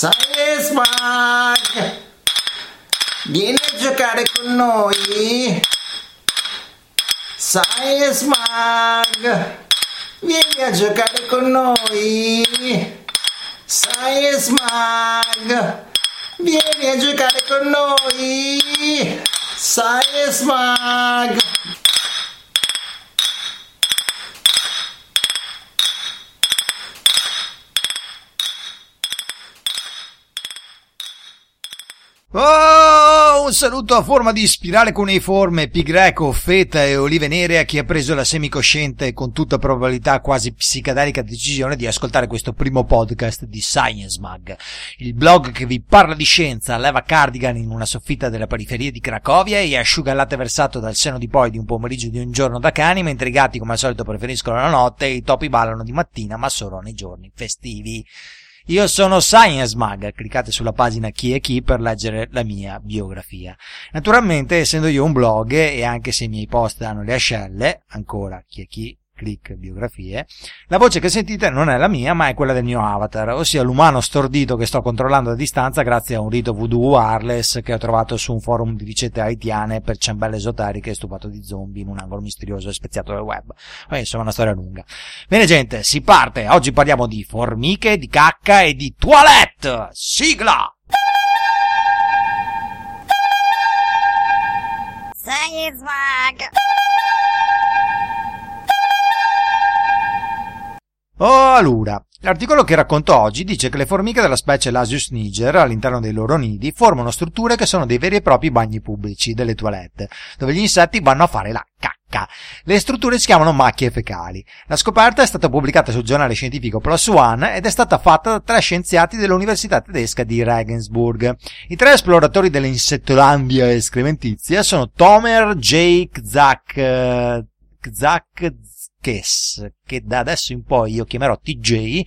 Science Mag! Vieni a giocare con noi! Science Mag! Vieni a giocare con noi! Science Mag! Vieni a giocare con noi! Science Mag! Oh, un saluto a forma di spirale cuneiforme, pi greco, feta e olive nere a chi ha preso la semicosciente e con tutta probabilità quasi psicadelica decisione di ascoltare questo primo podcast di Science Mag, il blog che vi parla di scienza, leva cardigan in una soffitta della periferia di Cracovia e asciuga il latte versato dal seno di poi di un pomeriggio di un giorno da cani, mentre i gatti come al solito preferiscono la notte e i topi ballano di mattina ma solo nei giorni festivi. Io sono Science Mag, cliccate sulla pagina chi è chi per leggere la mia biografia. Naturalmente, essendo io un blog e anche se i miei post hanno le ascelle, ancora chi è chi, clic biografie, la voce che sentite non è la mia ma è quella del mio avatar, ossia l'umano stordito che sto controllando a distanza grazie a un rito voodoo wireless che ho trovato su un forum di ricette haitiane per ciambelle esoteriche stupato di zombie in un angolo misterioso e speziato del web. Poi insomma una storia lunga. Bene gente, si parte! Oggi parliamo di formiche, di cacca e di toilette! Sigla! Science Mag! Oh, allora, l'articolo che racconto oggi dice che le formiche della specie Lasius niger all'interno dei loro nidi formano strutture che sono dei veri e propri bagni pubblici, delle toilette, dove gli insetti vanno a fare la cacca. Le strutture si chiamano macchie fecali. La scoperta è stata pubblicata sul giornale scientifico PLOS ONE ed è stata fatta da tre scienziati dell'Università tedesca di Regensburg. I tre esploratori dell'insettolandia escrementizia sono Tomer J. Zak, Zak Kess, che da adesso in poi io chiamerò TJ,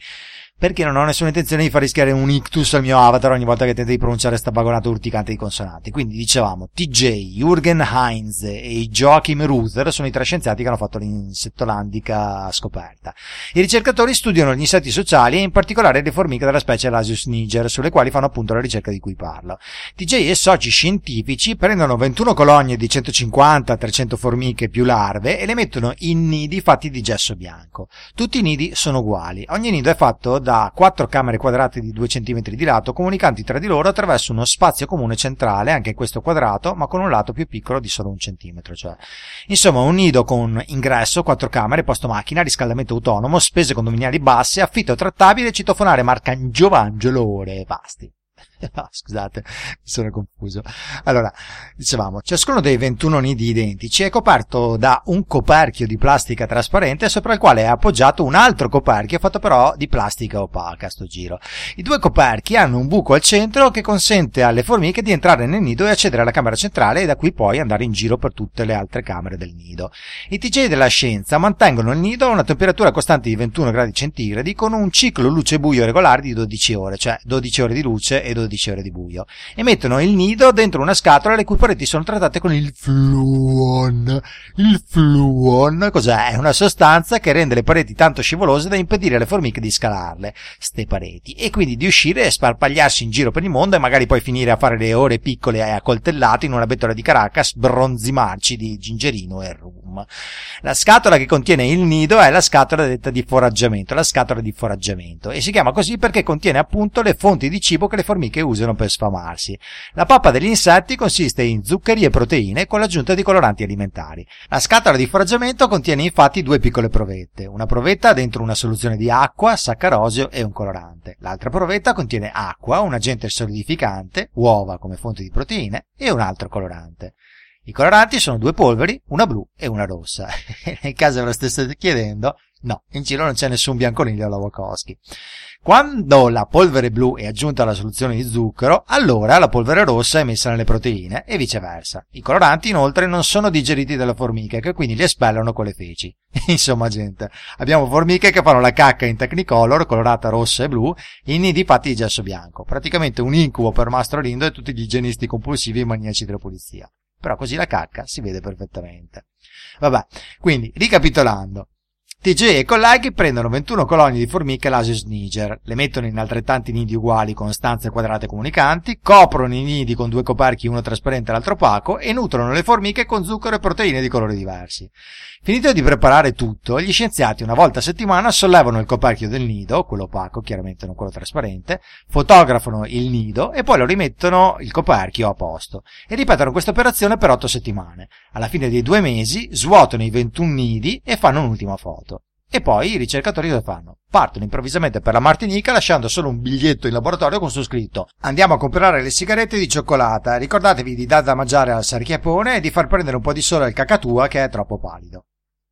perché non ho nessuna intenzione di far rischiare un ictus al mio avatar ogni volta che tento di pronunciare sta vagonata urticante di consonanti. Quindi dicevamo, TJ, Jürgen Heinz e Joachim Ruther sono i tre scienziati che hanno fatto l'insettolandica scoperta. I ricercatori studiano gli insetti sociali e in particolare le formiche della specie Lasius niger, sulle quali fanno appunto la ricerca di cui parlo. TJ e soci scientifici prendono 21 colonie di 150-300 formiche più larve e le mettono in nidi fatti di gesso bianco. Tutti i nidi sono uguali. Ogni nido è fatto da da quattro camere quadrate di 2 cm di lato comunicanti tra di loro attraverso uno spazio comune centrale, anche questo quadrato, ma con un lato più piccolo di solo un centimetro. Cioè. Insomma, un nido con ingresso, quattro camere, posto macchina, riscaldamento autonomo, spese condominiali basse, affitto trattabile, citofonare marca Giovangelo Ore Pasti. No, scusate, mi sono confuso. Allora, dicevamo, ciascuno dei 21 nidi identici è coperto da un coperchio di plastica trasparente sopra il quale è appoggiato un altro coperchio fatto però di plastica opaca, sto giro. I due coperchi hanno un buco al centro che consente alle formiche di entrare nel nido e accedere alla camera centrale e da qui poi andare in giro per tutte le altre camere del nido. I TJ della scienza mantengono il nido a una temperatura costante di 21 gradi centigradi con un ciclo luce-buio regolare di 12 ore, cioè 12 ore di luce e 12 12 ore di buio e mettono il nido dentro una scatola le cui pareti sono trattate con il fluon. Il fluon cos'è? È una sostanza che rende le pareti tanto scivolose da impedire alle formiche di scalarle, ste pareti, e quindi di uscire e sparpagliarsi in giro per il mondo e magari poi finire a fare le ore piccole e accoltellate in una bettola di Caracas bronzimarci di gingerino e rum. La scatola che contiene il nido è la scatola detta di foraggiamento, la scatola di foraggiamento, e si chiama così perché contiene appunto le fonti di cibo che le formiche usano per sfamarsi. La pappa degli insetti consiste in zuccheri e proteine con l'aggiunta di coloranti alimentari. La scatola di foraggiamento contiene infatti due piccole provette, una provetta dentro una soluzione di acqua, saccarosio e un colorante. L'altra provetta contiene acqua, un agente solidificante, uova come fonte di proteine e un altro colorante. I coloranti sono due polveri, una blu e una rossa. Nel caso ve lo stesse chiedendo, no, in giro non c'è nessun bianconiglio alla Wachowski. Quando la polvere blu è aggiunta alla soluzione di zucchero, allora la polvere rossa è messa nelle proteine e viceversa. I coloranti inoltre non sono digeriti dalle formiche che quindi li espellono con le feci. Insomma gente, abbiamo formiche che fanno la cacca in Technicolor, colorata rossa e blu, in nidi fatti di gesso bianco. Praticamente un incubo per Mastro Lindo e tutti gli igienisti compulsivi e maniaci della pulizia. Però così la cacca si vede perfettamente. Vabbè, quindi ricapitolando. TJ e colleghi prendono 21 colonie di formiche Lasius niger, le mettono in altrettanti nidi uguali con stanze quadrate comunicanti, coprono i nidi con due coperchi, uno trasparente e l'altro opaco, e nutrono le formiche con zucchero e proteine di colori diversi. Finito di preparare tutto, gli scienziati una volta a settimana sollevano il coperchio del nido, quello opaco, chiaramente non quello trasparente, fotografano il nido e poi lo rimettono il coperchio a posto e ripetono questa operazione per 8 settimane. Alla fine dei due mesi svuotano i 21 nidi e fanno un'ultima foto. E poi i ricercatori cosa fanno? Partono improvvisamente per la Martinica lasciando solo un biglietto in laboratorio con su scritto Andiamo a comprare le sigarette di cioccolata, ricordatevi di dare da mangiare al sarchiapone e di far prendere un po' di sole al cacatua che è troppo pallido.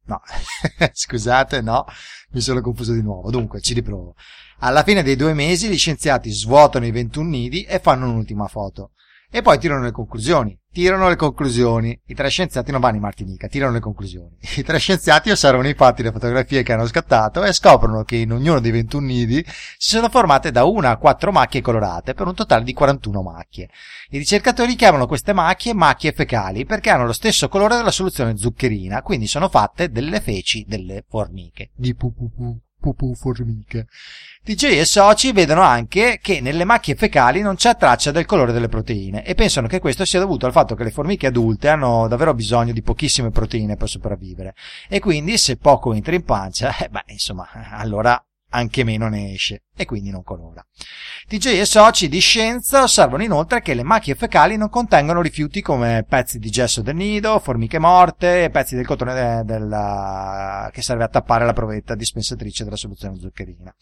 No, scusate, no, mi sono confuso di nuovo. Dunque, ci riprovo. Alla fine dei due mesi gli scienziati svuotano i 21 nidi e fanno un'ultima foto. E poi tirano le conclusioni. Tirano le conclusioni. I tre scienziati non vanno in Martinica, tirano le conclusioni. I tre scienziati osservano infatti le fotografie che hanno scattato e scoprono che in ognuno dei 21 nidi si sono formate da una a quattro macchie colorate per un totale di 41 macchie. I ricercatori chiamano queste macchie macchie fecali perché hanno lo stesso colore della soluzione zuccherina, quindi sono fatte delle feci delle formiche. Di pupupù pupù formiche. DJ e soci vedono anche che nelle macchie fecali non c'è traccia del colore delle proteine e pensano che questo sia dovuto al fatto che le formiche adulte hanno davvero bisogno di pochissime proteine per sopravvivere e quindi se poco entra in pancia, eh, beh, insomma, allora anche meno ne esce e quindi non colora. TJ e soci di scienza osservano inoltre che le macchie fecali non contengono rifiuti come pezzi di gesso del nido, formiche morte e pezzi del cotone de, della, che serve a tappare la provetta dispensatrice della soluzione zuccherina.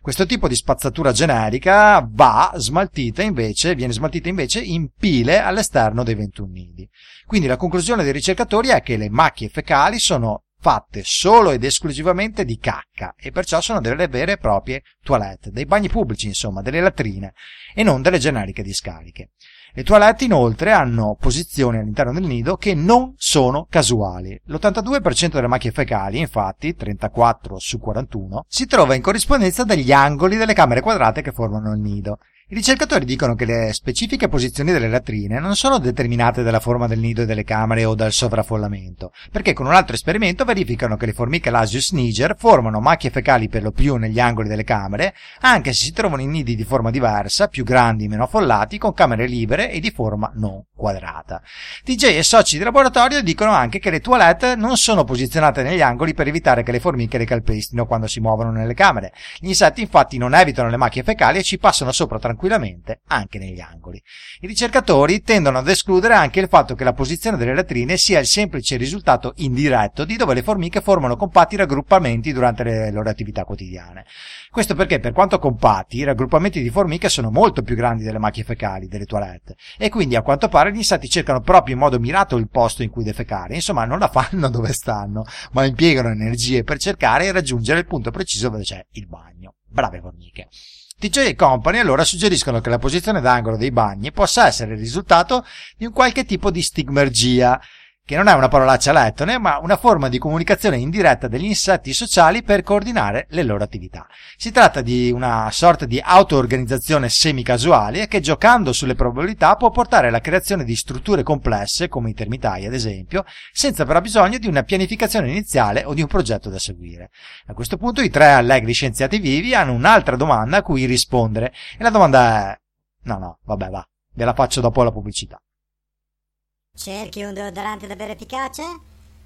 Questo tipo di spazzatura generica va smaltita invece, viene smaltita invece in pile all'esterno dei 21 nidi. Quindi la conclusione dei ricercatori è che le macchie fecali sono fatte solo ed esclusivamente di cacca e perciò sono delle vere e proprie toilette, dei bagni pubblici insomma, delle latrine e non delle generiche discariche. Le toilette inoltre hanno posizioni all'interno del nido che non sono casuali. L'82% delle macchie fecali, infatti, 34 su 41, si trova in corrispondenza degli angoli delle camere quadrate che formano il nido i ricercatori dicono che le specifiche posizioni delle latrine non sono determinate dalla forma del nido e delle camere o dal sovraffollamento, perché con un altro esperimento verificano che le formiche Lasius niger formano macchie fecali per lo più negli angoli delle camere, anche se si trovano in nidi di forma diversa, più grandi, meno affollati, con camere libere e di forma non quadrata. DJ e soci di laboratorio dicono anche che le toilette non sono posizionate negli angoli per evitare che le formiche le calpestino quando si muovono nelle camere. Gli insetti infatti non evitano le macchie fecali e ci passano sopra tranquillamente tranquillamente anche negli angoli. I ricercatori tendono ad escludere anche il fatto che la posizione delle latrine sia il semplice risultato indiretto di dove le formiche formano compatti raggruppamenti durante le loro attività quotidiane. Questo perché, per quanto compatti, i raggruppamenti di formiche sono molto più grandi delle macchie fecali, delle toilette, e quindi a quanto pare gli insetti cercano proprio in modo mirato il posto in cui defecare, insomma non la fanno dove stanno, ma impiegano energie per cercare e raggiungere il punto preciso dove c'è il bagno. Brave formiche. TJ Company allora suggeriscono che la posizione d'angolo dei bagni possa essere il risultato di un qualche tipo di stigmergia, che non è una parolaccia lettone, ma una forma di comunicazione indiretta degli insetti sociali per coordinare le loro attività. Si tratta di una sorta di auto-organizzazione semicasuale che giocando sulle probabilità può portare alla creazione di strutture complesse, come i termitai ad esempio, senza però bisogno di una pianificazione iniziale o di un progetto da seguire. A questo punto i tre allegri scienziati vivi hanno un'altra domanda a cui rispondere e la domanda è... No, no, vabbè, va, ve la faccio dopo la pubblicità. Cerchi un deodorante davvero efficace?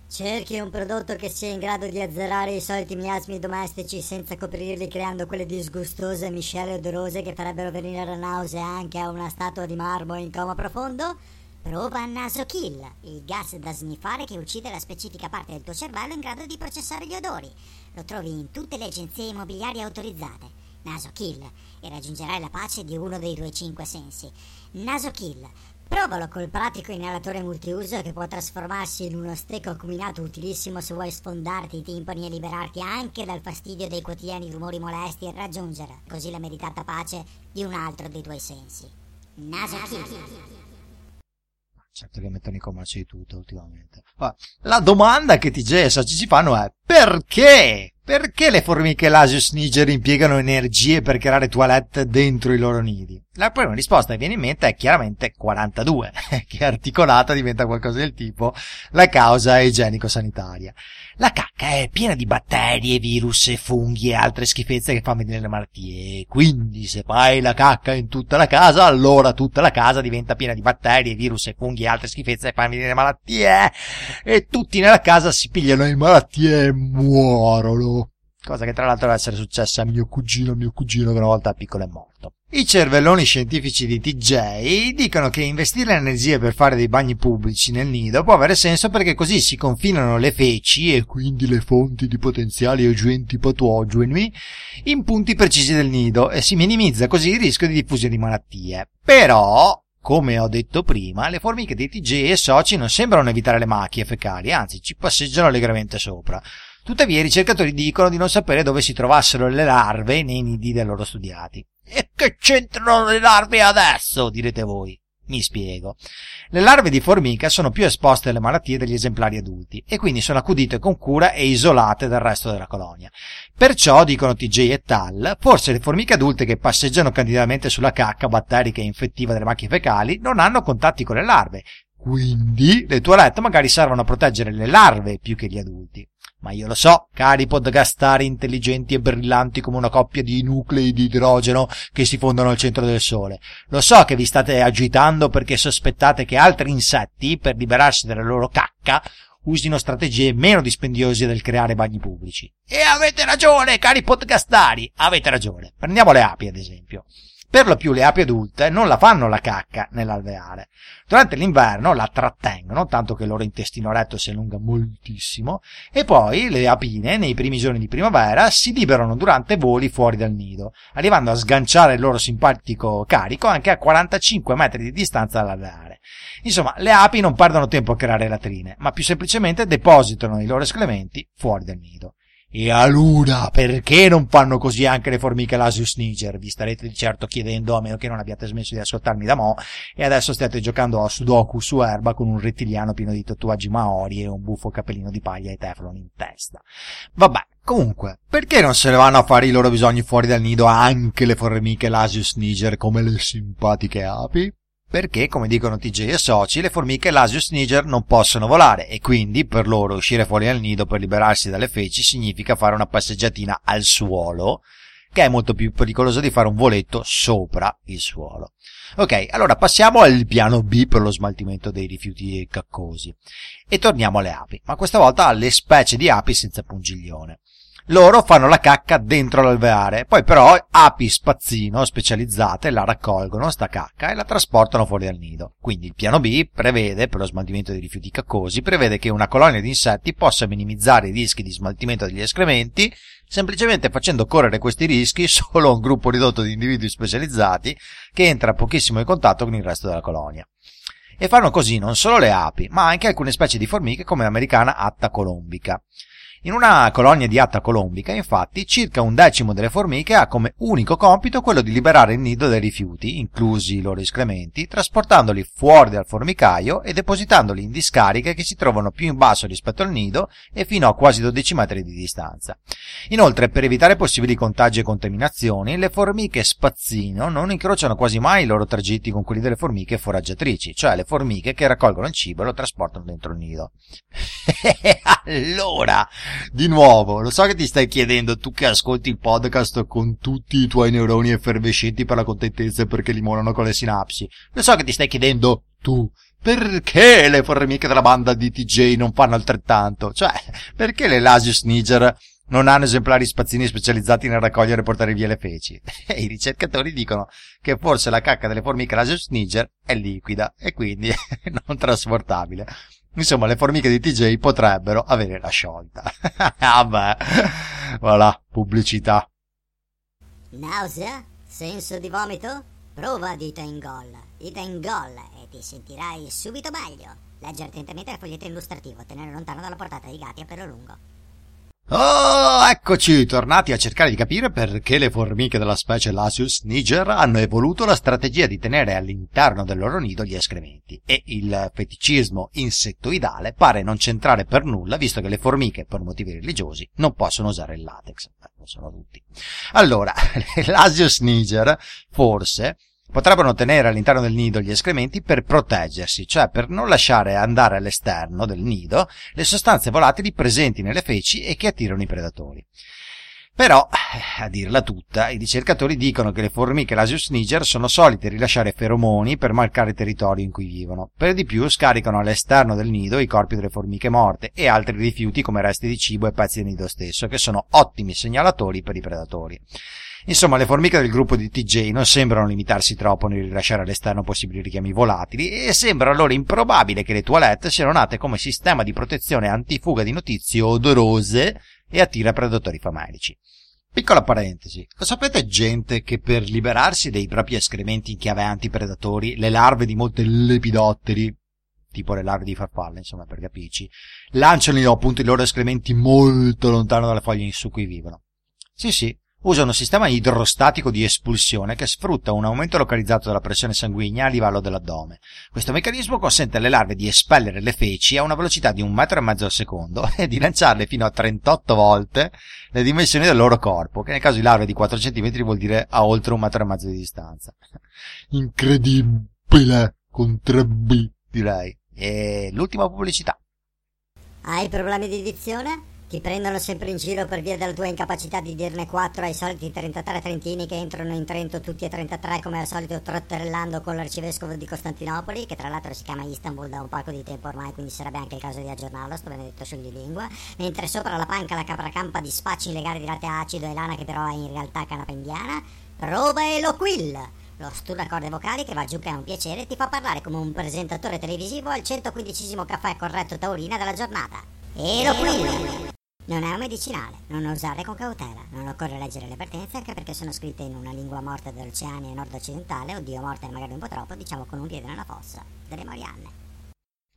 Cerchi un prodotto che sia in grado di azzerare i soliti miasmi domestici senza coprirli creando quelle disgustose miscele odorose che farebbero venire la nausea anche a una statua di marmo in coma profondo? Prova Nasokill, il gas da sniffare che uccide la specifica parte del tuo cervello in grado di processare gli odori. Lo trovi in tutte le agenzie immobiliari autorizzate. Nasokill e raggiungerai la pace di uno dei tuoi cinque sensi. Nasokill Provalo col pratico inalatore multiuso che può trasformarsi in uno stecco acuminato utilissimo se vuoi sfondarti i timpani e liberarti anche dal fastidio dei quotidiani rumori molesti e raggiungere così la meritata pace di un altro dei tuoi sensi. Naso Certo che mettono i commerci di tutto ultimamente. La domanda che e Soci ci fanno è perché? Perché le formiche Lasius niger impiegano energie per creare toilette dentro i loro nidi? La prima risposta che viene in mente è chiaramente 42, che articolata diventa qualcosa del tipo la causa igienico-sanitaria. La cacca è piena di batteri, virus, e funghi e altre schifezze che fanno venire le malattie. Quindi se fai la cacca in tutta la casa, allora tutta la casa diventa piena di batteri, virus, e funghi e altre schifezze che fanno venire le malattie. E tutti nella casa si pigliano le malattie e muorono. Cosa che tra l'altro deve essere successa a mio cugino, mio cugino che una volta piccolo è morto. I cervelloni scientifici di TJ dicono che investire energie per fare dei bagni pubblici nel nido può avere senso perché così si confinano le feci e quindi le fonti di potenziali agenti patogeni in punti precisi del nido e si minimizza così il rischio di diffusione di malattie. Però, come ho detto prima, le formiche di TJ e soci non sembrano evitare le macchie fecali, anzi ci passeggiano allegramente sopra. Tuttavia i ricercatori dicono di non sapere dove si trovassero le larve nei nidi dei loro studiati. E che c'entrano le larve adesso? direte voi. Mi spiego. Le larve di formica sono più esposte alle malattie degli esemplari adulti e quindi sono accudite con cura e isolate dal resto della colonia. Perciò, dicono TJ e Tal, forse le formiche adulte che passeggiano candidamente sulla cacca batterica e infettiva delle macchie fecali non hanno contatti con le larve. Quindi le toilette magari servono a proteggere le larve più che gli adulti. Ma io lo so, cari podgastari intelligenti e brillanti come una coppia di nuclei di idrogeno che si fondono al centro del Sole. Lo so che vi state agitando perché sospettate che altri insetti, per liberarsi della loro cacca, usino strategie meno dispendiose del creare bagni pubblici. E avete ragione, cari podcastari, avete ragione. Prendiamo le api, ad esempio. Per lo più le api adulte non la fanno la cacca nell'alveare. Durante l'inverno la trattengono, tanto che il loro intestino retto si allunga moltissimo, e poi le apine, nei primi giorni di primavera, si liberano durante voli fuori dal nido, arrivando a sganciare il loro simpatico carico anche a 45 metri di distanza dall'alveare. Insomma, le api non perdono tempo a creare latrine, ma più semplicemente depositano i loro escrementi fuori dal nido. E allora, perché non fanno così anche le formiche Lasius niger? Vi starete di certo chiedendo, a meno che non abbiate smesso di ascoltarmi da mo', e adesso stiate giocando a Sudoku su erba con un rettiliano pieno di tatuaggi maori e un buffo capellino di paglia e teflon in testa. Vabbè, comunque, perché non se ne vanno a fare i loro bisogni fuori dal nido anche le formiche Lasius niger come le simpatiche api? Perché, come dicono TJ e soci, le formiche Lasius niger non possono volare e quindi per loro uscire fuori dal nido per liberarsi dalle feci significa fare una passeggiatina al suolo, che è molto più pericoloso di fare un voletto sopra il suolo. Ok, allora passiamo al piano B per lo smaltimento dei rifiuti caccosi e torniamo alle api, ma questa volta alle specie di api senza pungiglione loro fanno la cacca dentro l'alveare, poi però api spazzino specializzate la raccolgono sta cacca e la trasportano fuori dal nido. Quindi il piano B prevede, per lo smaltimento dei rifiuti caccosi, prevede che una colonia di insetti possa minimizzare i rischi di smaltimento degli escrementi semplicemente facendo correre questi rischi solo a un gruppo ridotto di individui specializzati che entra pochissimo in contatto con il resto della colonia. E fanno così non solo le api, ma anche alcune specie di formiche come l'americana Atta colombica. In una colonia di atta colombica, infatti, circa un decimo delle formiche ha come unico compito quello di liberare il nido dai rifiuti, inclusi i loro escrementi, trasportandoli fuori dal formicaio e depositandoli in discariche che si trovano più in basso rispetto al nido e fino a quasi 12 metri di distanza. Inoltre, per evitare possibili contagi e contaminazioni, le formiche spazzino non incrociano quasi mai i loro tragitti con quelli delle formiche foraggiatrici, cioè le formiche che raccolgono il cibo e lo trasportano dentro il nido. allora, di nuovo, lo so che ti stai chiedendo, tu che ascolti il podcast con tutti i tuoi neuroni effervescenti per la contentezza e perché limonano con le sinapsi. Lo so che ti stai chiedendo, tu, perché le formiche della banda di TJ non fanno altrettanto? Cioè, perché le Lasius Niger non hanno esemplari spazzini specializzati nel raccogliere e portare via le feci. E i ricercatori dicono che forse la cacca delle formiche Lasius Niger è liquida e quindi non trasportabile. Insomma, le formiche di TJ potrebbero avere la sciolta. Vabbè, voilà, pubblicità. Nausea? Senso di vomito? Prova Dita Ingol. Dita Ingol e ti sentirai subito meglio. Leggere attentamente il foglietto illustrativo, tenere lontano dalla portata dei gatti a pelo lungo. Oh, eccoci, tornati a cercare di capire perché le formiche della specie Lasius niger hanno evoluto la strategia di tenere all'interno del loro nido gli escrementi e il feticismo insettoidale pare non centrare per nulla visto che le formiche, per motivi religiosi, non possono usare il latex. Beh, lo sono tutti. Allora, Lasius niger, forse, potrebbero tenere all'interno del nido gli escrementi per proteggersi, cioè per non lasciare andare all'esterno del nido le sostanze volatili presenti nelle feci e che attirano i predatori. Però, a dirla tutta, i ricercatori dicono che le formiche Lasius niger sono solite rilasciare feromoni per marcare il territorio in cui vivono. Per di più scaricano all'esterno del nido i corpi delle formiche morte e altri rifiuti come resti di cibo e pezzi del nido stesso, che sono ottimi segnalatori per i predatori. Insomma, le formiche del gruppo di TJ non sembrano limitarsi troppo nel rilasciare all'esterno possibili richiami volatili e sembra allora improbabile che le toilette siano nate come sistema di protezione antifuga di notizie odorose e attira predatori famelici. Piccola parentesi, lo sapete gente che per liberarsi dei propri escrementi in chiave antipredatori, le larve di molte lepidotteri, tipo le larve di farfalle, insomma per capirci, lanciano appunto i loro escrementi molto lontano dalle foglie su cui vivono? Sì, sì, usa un sistema idrostatico di espulsione che sfrutta un aumento localizzato della pressione sanguigna a livello dell'addome. Questo meccanismo consente alle larve di espellere le feci a una velocità di un metro e mezzo al secondo e di lanciarle fino a 38 volte le dimensioni del loro corpo, che nel caso di larve di 4 cm vuol dire a oltre un metro e mezzo di distanza. Incredibile, con 3B, direi. E l'ultima pubblicità. Hai problemi di dizione? Ti prendono sempre in giro per via della tua incapacità di dirne 4 ai soliti 33 trentini che entrano in Trento tutti e 33 come al solito trotterellando con l'arcivescovo di Costantinopoli, che tra l'altro si chiama Istanbul da un poco di tempo ormai, quindi sarebbe anche il caso di aggiornarlo, sto benedetto scioglilingua, mentre sopra la panca la capra campa di spacci illegali di latte acido e lana che però è in realtà canapa indiana, prova Eloquill! Lo studio a corde vocali che va giù che è un piacere ti fa parlare come un presentatore televisivo al 115 caffè corretto taurina della giornata. Eloquill! Non è un medicinale, non lo usare con cautela, non occorre leggere le avvertenze anche perché sono scritte in una lingua morta dell'Oceania nord-occidentale, oddio morta è magari un po' troppo, diciamo con un piede nella fossa, delle Marianne.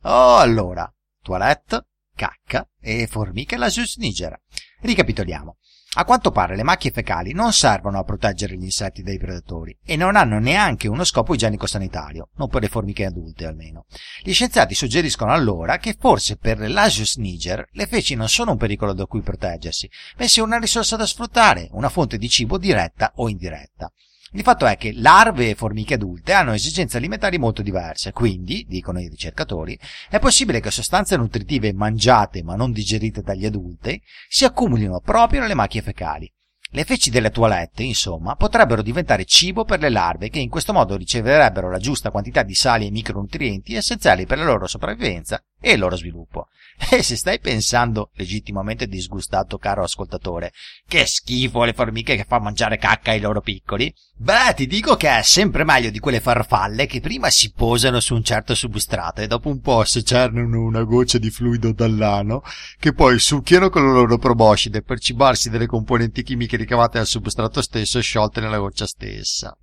Oh, allora, toilette, cacca e formiche la Niger. Ricapitoliamo. A quanto pare le macchie fecali non servono a proteggere gli insetti dai predatori e non hanno neanche uno scopo igienico-sanitario, non per le formiche adulte almeno. Gli scienziati suggeriscono allora che forse per l'Asius niger le feci non sono un pericolo da cui proteggersi, bensì una risorsa da sfruttare, una fonte di cibo diretta o indiretta. Il fatto è che larve e formiche adulte hanno esigenze alimentari molto diverse, quindi, dicono i ricercatori, è possibile che sostanze nutritive mangiate ma non digerite dagli adulti si accumulino proprio nelle macchie fecali. Le feci delle toilette, insomma, potrebbero diventare cibo per le larve che in questo modo riceverebbero la giusta quantità di sali e micronutrienti essenziali per la loro sopravvivenza e il loro sviluppo. E se stai pensando, legittimamente disgustato caro ascoltatore, che schifo le formiche che fa mangiare cacca ai loro piccoli, beh, ti dico che è sempre meglio di quelle farfalle che prima si posano su un certo substrato e dopo un po' secernano una goccia di fluido dall'ano che poi succhiano con la loro proboscide per cibarsi delle componenti chimiche ricavate dal substrato stesso e sciolte nella goccia stessa.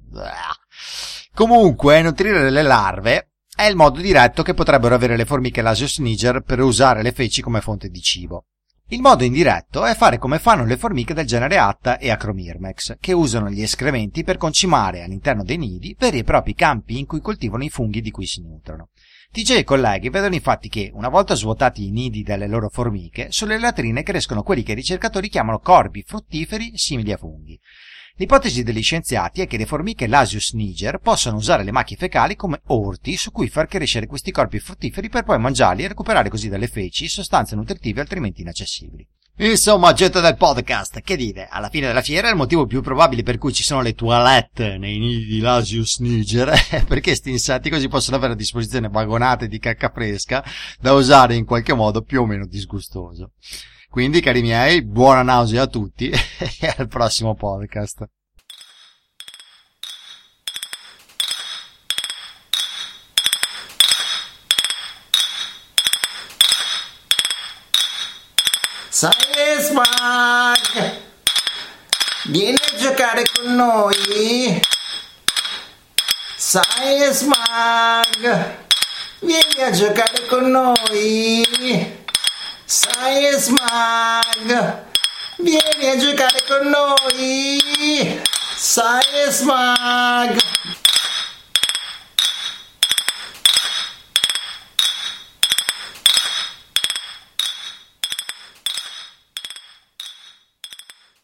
Comunque, nutrire le larve è il modo diretto che potrebbero avere le formiche Lasius niger per usare le feci come fonte di cibo. Il modo indiretto è fare come fanno le formiche del genere Atta e Acromirmex, che usano gli escrementi per concimare all'interno dei nidi veri e propri campi in cui coltivano i funghi di cui si nutrono. TJ e colleghi vedono infatti che, una volta svuotati i nidi dalle loro formiche, sulle latrine crescono quelli che i ricercatori chiamano corpi fruttiferi simili a funghi. L'ipotesi degli scienziati è che le formiche Lasius niger possano usare le macchie fecali come orti su cui far crescere questi corpi fruttiferi per poi mangiarli e recuperare così dalle feci sostanze nutritive altrimenti inaccessibili. Insomma, gente del podcast, che dire, alla fine della fiera il motivo più probabile per cui ci sono le toilette nei nidi di Lasius niger è perché questi insetti così possono avere a disposizione vagonate di cacca fresca da usare in qualche modo più o meno disgustoso. Quindi, cari miei, buona nausea a tutti e al prossimo podcast. Science Mag! Vieni a giocare con noi! Science Mag! Vieni a giocare con noi! Science Mag! Vieni a giocare con noi. Sai Smag.